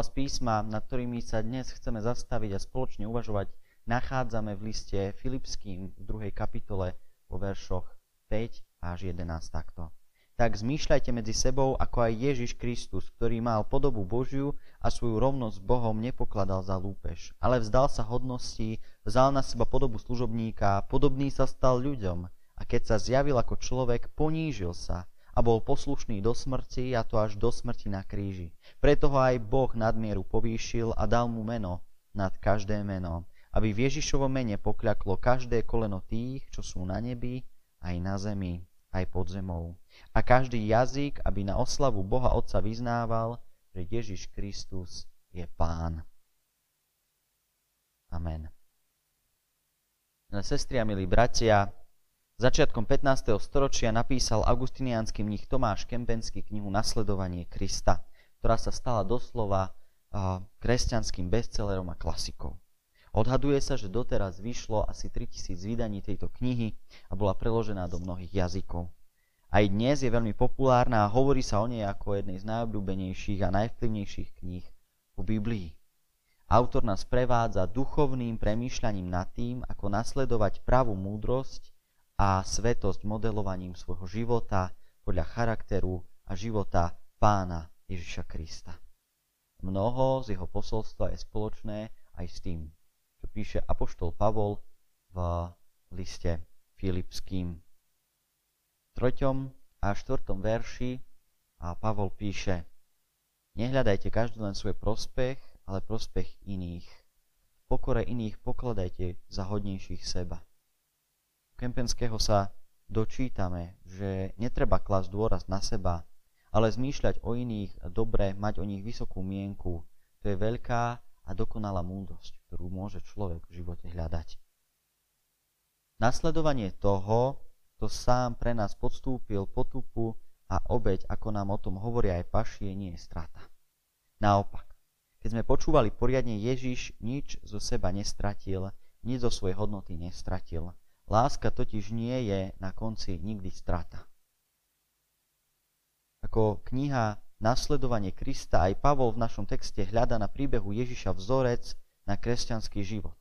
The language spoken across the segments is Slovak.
Z písma, nad ktorými sa dnes chceme zastaviť a spoločne uvažovať, nachádzame v liste Filipským v druhej kapitole vo veršoch 5 až 11 takto. Tak zmýšľajte medzi sebou, ako aj Ježiš Kristus, ktorý mal podobu Božiu a svoju rovnosť s Bohom nepokladal za lúpež, ale vzdal sa hodnosti, vzal na seba podobu služobníka, podobný sa stal ľuďom a keď sa zjavil ako človek, ponížil sa a bol poslušný do smrti a to až do smrti na kríži. Preto ho aj Boh nadmieru povýšil a dal mu meno nad každé meno, aby v Ježišovom mene pokľaklo každé koleno tých, čo sú na nebi, aj na zemi, aj pod zemou. A každý jazyk, aby na oslavu Boha Otca vyznával, že Ježiš Kristus je Pán. Amen. Sestri a milí bratia, Začiatkom 15. storočia napísal augustiniánsky mních Tomáš Kempenský knihu Nasledovanie Krista, ktorá sa stala doslova kresťanským bestsellerom a klasikou. Odhaduje sa, že doteraz vyšlo asi 3000 vydaní tejto knihy a bola preložená do mnohých jazykov. Aj dnes je veľmi populárna a hovorí sa o nej ako jednej z najobľúbenejších a najvplyvnejších kníh po Biblii. Autor nás prevádza duchovným premýšľaním nad tým, ako nasledovať pravú múdrosť a svetosť modelovaním svojho života podľa charakteru a života pána Ježiša Krista. Mnoho z jeho posolstva je spoločné aj s tým, čo píše apoštol Pavol v liste Filipským. V 3. a 4. verši a Pavol píše Nehľadajte každý len svoj prospech, ale prospech iných. V pokore iných pokladajte za hodnejších seba. Kempenského sa dočítame, že netreba klasť dôraz na seba, ale zmýšľať o iných dobre, mať o nich vysokú mienku. To je veľká a dokonalá múdrosť, ktorú môže človek v živote hľadať. Nasledovanie toho, kto sám pre nás podstúpil potupu a obeď, ako nám o tom hovoria aj pašie, nie je strata. Naopak, keď sme počúvali poriadne, Ježiš nič zo seba nestratil, nič zo svojej hodnoty nestratil. Láska totiž nie je na konci nikdy strata. Ako kniha Nasledovanie Krista aj Pavol v našom texte hľada na príbehu Ježiša vzorec na kresťanský život.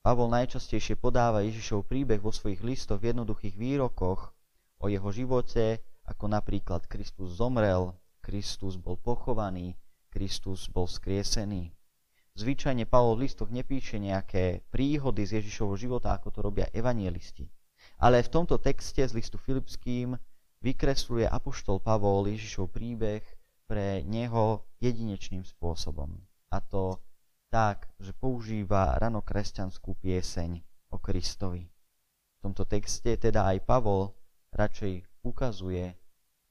Pavol najčastejšie podáva Ježišov príbeh vo svojich listoch v jednoduchých výrokoch o jeho živote, ako napríklad Kristus zomrel, Kristus bol pochovaný, Kristus bol skriesený. Zvyčajne Pavol v listoch nepíše nejaké príhody z Ježišovho života, ako to robia evanielisti. Ale v tomto texte z listu Filipským vykresluje apoštol Pavol Ježišov príbeh pre neho jedinečným spôsobom. A to tak, že používa ranokresťanskú pieseň o Kristovi. V tomto texte teda aj Pavol radšej ukazuje,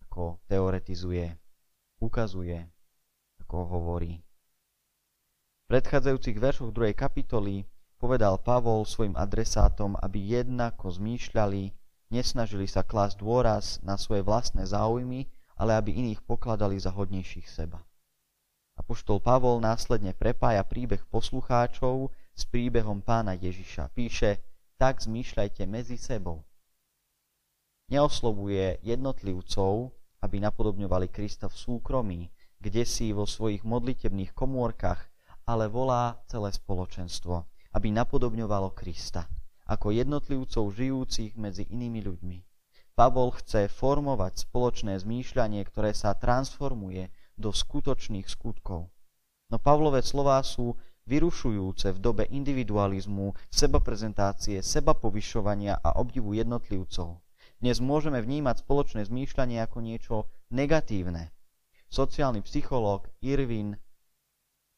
ako teoretizuje, ukazuje, ako hovorí predchádzajúcich veršoch 2. kapitoly povedal Pavol svojim adresátom, aby jednako zmýšľali, nesnažili sa klásť dôraz na svoje vlastné záujmy, ale aby iných pokladali za hodnejších seba. Apoštol Pavol následne prepája príbeh poslucháčov s príbehom pána Ježiša. Píše, tak zmýšľajte medzi sebou. Neoslovuje jednotlivcov, aby napodobňovali Krista v súkromí, kde si vo svojich modlitebných komórkach ale volá celé spoločenstvo, aby napodobňovalo Krista, ako jednotlivcov žijúcich medzi inými ľuďmi. Pavol chce formovať spoločné zmýšľanie, ktoré sa transformuje do skutočných skutkov. No Pavlové slová sú vyrušujúce v dobe individualizmu, sebaprezentácie, sebapovyšovania a obdivu jednotlivcov. Dnes môžeme vnímať spoločné zmýšľanie ako niečo negatívne. Sociálny psychológ Irvin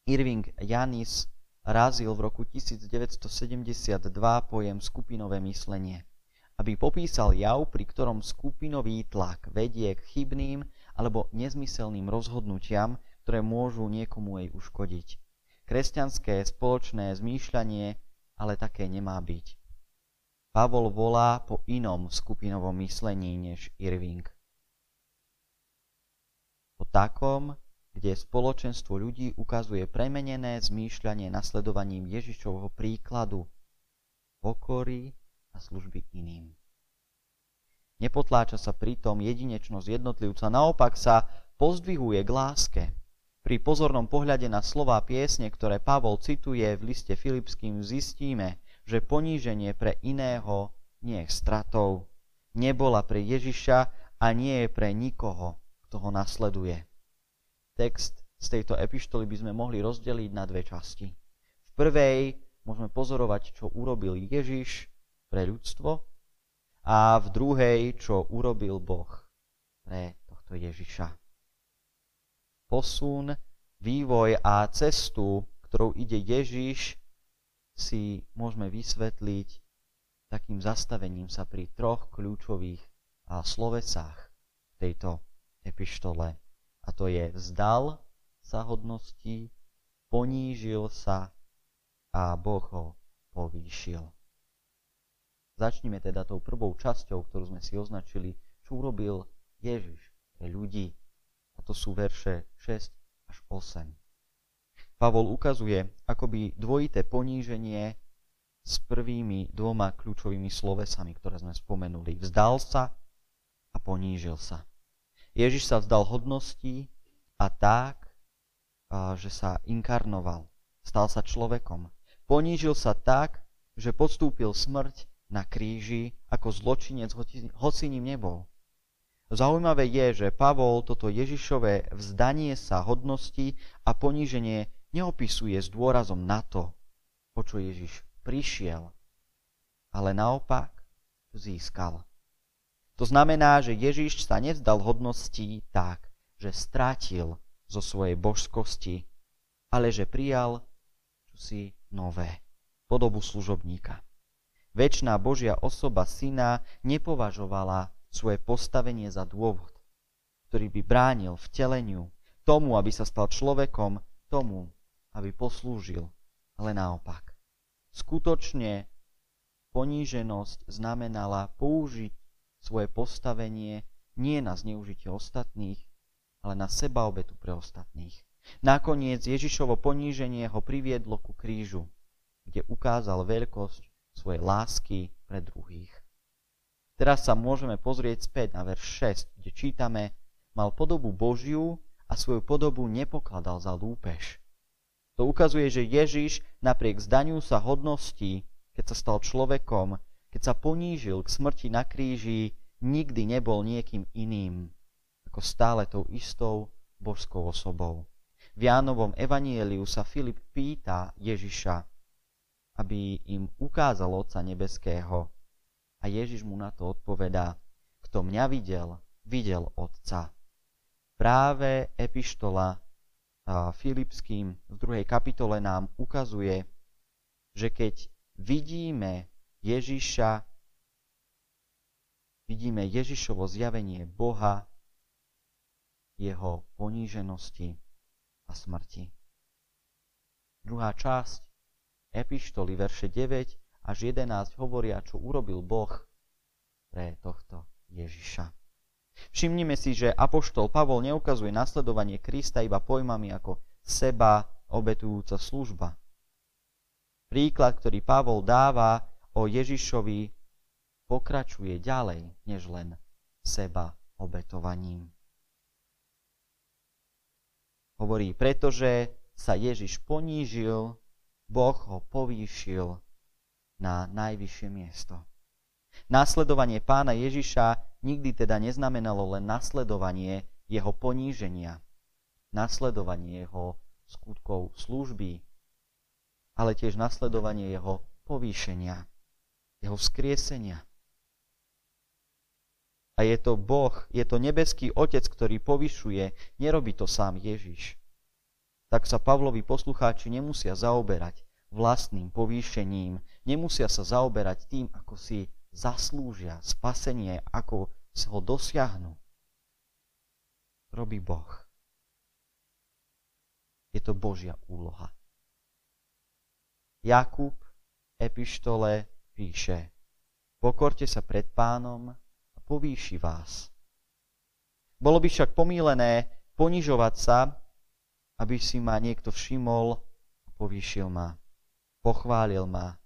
Irving Janis razil v roku 1972 pojem skupinové myslenie, aby popísal jav, pri ktorom skupinový tlak vedie k chybným alebo nezmyselným rozhodnutiam, ktoré môžu niekomu jej uškodiť. Kresťanské spoločné zmýšľanie ale také nemá byť. Pavol volá po inom skupinovom myslení než Irving. Po takom, kde spoločenstvo ľudí ukazuje premenené zmýšľanie nasledovaním Ježišovho príkladu pokory a služby iným. Nepotláča sa pritom jedinečnosť jednotlivca, naopak sa pozdvihuje k láske. pri pozornom pohľade na slová piesne, ktoré Pavol cituje v liste Filipským, zistíme, že poníženie pre iného nie je stratou. Nebola pre Ježiša a nie je pre nikoho, kto ho nasleduje. Text z tejto epištoly by sme mohli rozdeliť na dve časti. V prvej môžeme pozorovať, čo urobil Ježiš pre ľudstvo a v druhej, čo urobil Boh pre tohto Ježiša posun, vývoj a cestu, ktorou ide Ježiš, si môžeme vysvetliť takým zastavením sa pri troch kľúčových slovesách tejto epištole. A to je vzdal sa hodnosti, ponížil sa a Boh ho povýšil. Začnime teda tou prvou časťou, ktorú sme si označili, čo urobil Ježiš pre ľudí. A to sú verše 6 až 8. Pavol ukazuje akoby dvojité poníženie s prvými dvoma kľúčovými slovesami, ktoré sme spomenuli. Vzdal sa a ponížil sa. Ježiš sa vzdal hodností a tak, že sa inkarnoval. Stal sa človekom. Ponížil sa tak, že podstúpil smrť na kríži ako zločinec, hoci ním nebol. Zaujímavé je, že Pavol toto Ježišové vzdanie sa hodnosti a poníženie neopisuje s dôrazom na to, po čo Ježiš prišiel, ale naopak získal. To znamená, že Ježiš sa nevzdal hodnosti tak, že strátil zo svojej božskosti, ale že prijal čosi nové, podobu služobníka. Večná Božia osoba syna nepovažovala svoje postavenie za dôvod, ktorý by bránil vteleniu, tomu, aby sa stal človekom, tomu, aby poslúžil, ale naopak. Skutočne poníženosť znamenala použiť svoje postavenie nie na zneužitie ostatných, ale na seba obetu pre ostatných. Nakoniec Ježišovo poníženie ho priviedlo ku krížu, kde ukázal veľkosť svojej lásky pre druhých. Teraz sa môžeme pozrieť späť na verš 6, kde čítame, mal podobu Božiu a svoju podobu nepokladal za lúpež. To ukazuje, že Ježiš napriek zdaniu sa hodností, keď sa stal človekom, keď sa ponížil k smrti na kríži, nikdy nebol niekým iným, ako stále tou istou božskou osobou. V Jánovom evanieliu sa Filip pýta Ježiša, aby im ukázal Otca Nebeského. A Ježiš mu na to odpovedá, kto mňa videl, videl Otca. Práve epištola Filipským v druhej kapitole nám ukazuje, že keď vidíme Ježiša, vidíme Ježišovo zjavenie Boha, jeho poníženosti a smrti. Druhá časť epištoly, verše 9 až 11 hovoria, čo urobil Boh pre tohto Ježiša. Všimnime si, že Apoštol Pavol neukazuje nasledovanie Krista iba pojmami ako seba obetujúca služba. Príklad, ktorý Pavol dáva o Ježišovi, pokračuje ďalej, než len seba obetovaním. Hovorí, pretože sa Ježiš ponížil, Boh ho povýšil na najvyššie miesto. Následovanie pána Ježiša nikdy teda neznamenalo len nasledovanie jeho poníženia, nasledovanie jeho skutkov služby, ale tiež nasledovanie jeho povýšenia, jeho vzkriesenia. A je to Boh, je to nebeský Otec, ktorý povyšuje, nerobí to sám Ježiš. Tak sa Pavlovi poslucháči nemusia zaoberať vlastným povýšením, nemusia sa zaoberať tým, ako si zaslúžia spasenie, ako ho dosiahnu. Robí Boh. Je to Božia úloha. Jakub epištole píše Pokorte sa pred pánom a povýši vás. Bolo by však pomílené ponižovať sa, aby si ma niekto všimol a povýšil ma pochválil ma,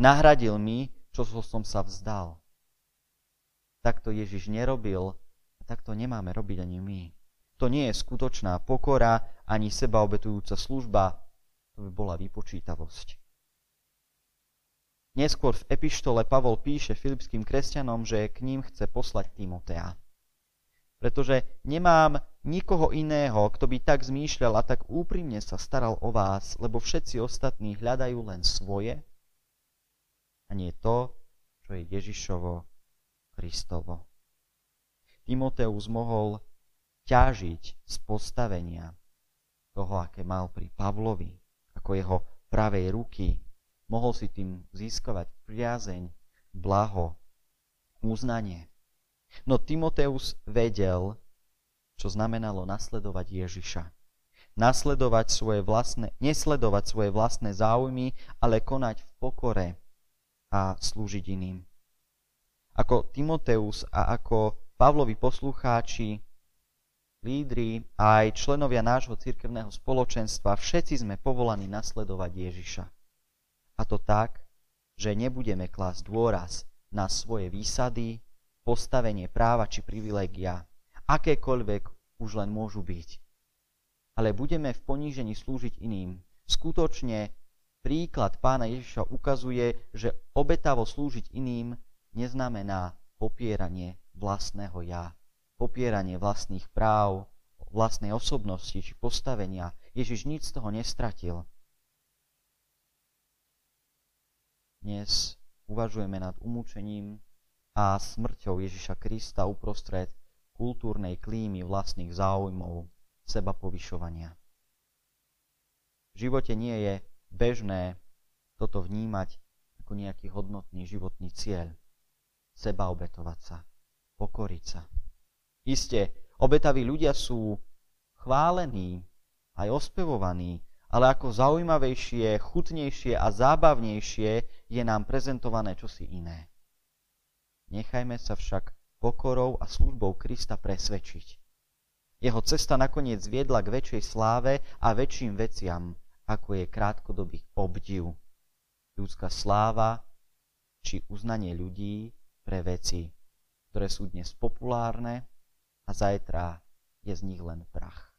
nahradil mi, čo som sa vzdal. Takto Ježiš nerobil a takto nemáme robiť ani my. to nie je skutočná pokora ani sebaobetujúca služba, to by bola vypočítavosť. Neskôr v epištole Pavol píše filipským kresťanom, že k ním chce poslať Timotea. Pretože nemám nikoho iného, kto by tak zmýšľal a tak úprimne sa staral o vás, lebo všetci ostatní hľadajú len svoje a nie to, čo je Ježišovo, Kristovo. Timoteus mohol ťažiť z postavenia toho, aké mal pri Pavlovi, ako jeho pravej ruky, Mohol si tým získavať priazeň, blaho, uznanie. No Timoteus vedel, čo znamenalo nasledovať Ježiša. Nasledovať svoje vlastné, nesledovať svoje vlastné záujmy, ale konať v pokore a slúžiť iným. Ako Timoteus a ako Pavlovi poslucháči, lídri a aj členovia nášho cirkevného spoločenstva, všetci sme povolaní nasledovať Ježiša. A to tak, že nebudeme klásť dôraz na svoje výsady, postavenie práva či privilegia, akékoľvek už len môžu byť. Ale budeme v ponížení slúžiť iným. Skutočne príklad pána Ježiša ukazuje, že obetavo slúžiť iným neznamená popieranie vlastného ja, popieranie vlastných práv, vlastnej osobnosti či postavenia. Ježiš nič z toho nestratil. Dnes uvažujeme nad umúčením a smrťou Ježiša Krista uprostred kultúrnej klímy vlastných záujmov, seba povyšovania. V živote nie je bežné toto vnímať ako nejaký hodnotný životný cieľ. Seba obetovať sa, pokoriť sa. Isté, obetaví ľudia sú chválení, aj ospevovaní, ale ako zaujímavejšie, chutnejšie a zábavnejšie je nám prezentované čosi iné. Nechajme sa však pokorou a službou Krista presvedčiť. Jeho cesta nakoniec viedla k väčšej sláve a väčším veciam, ako je krátkodobý obdiv, ľudská sláva či uznanie ľudí pre veci, ktoré sú dnes populárne a zajtra je z nich len prach.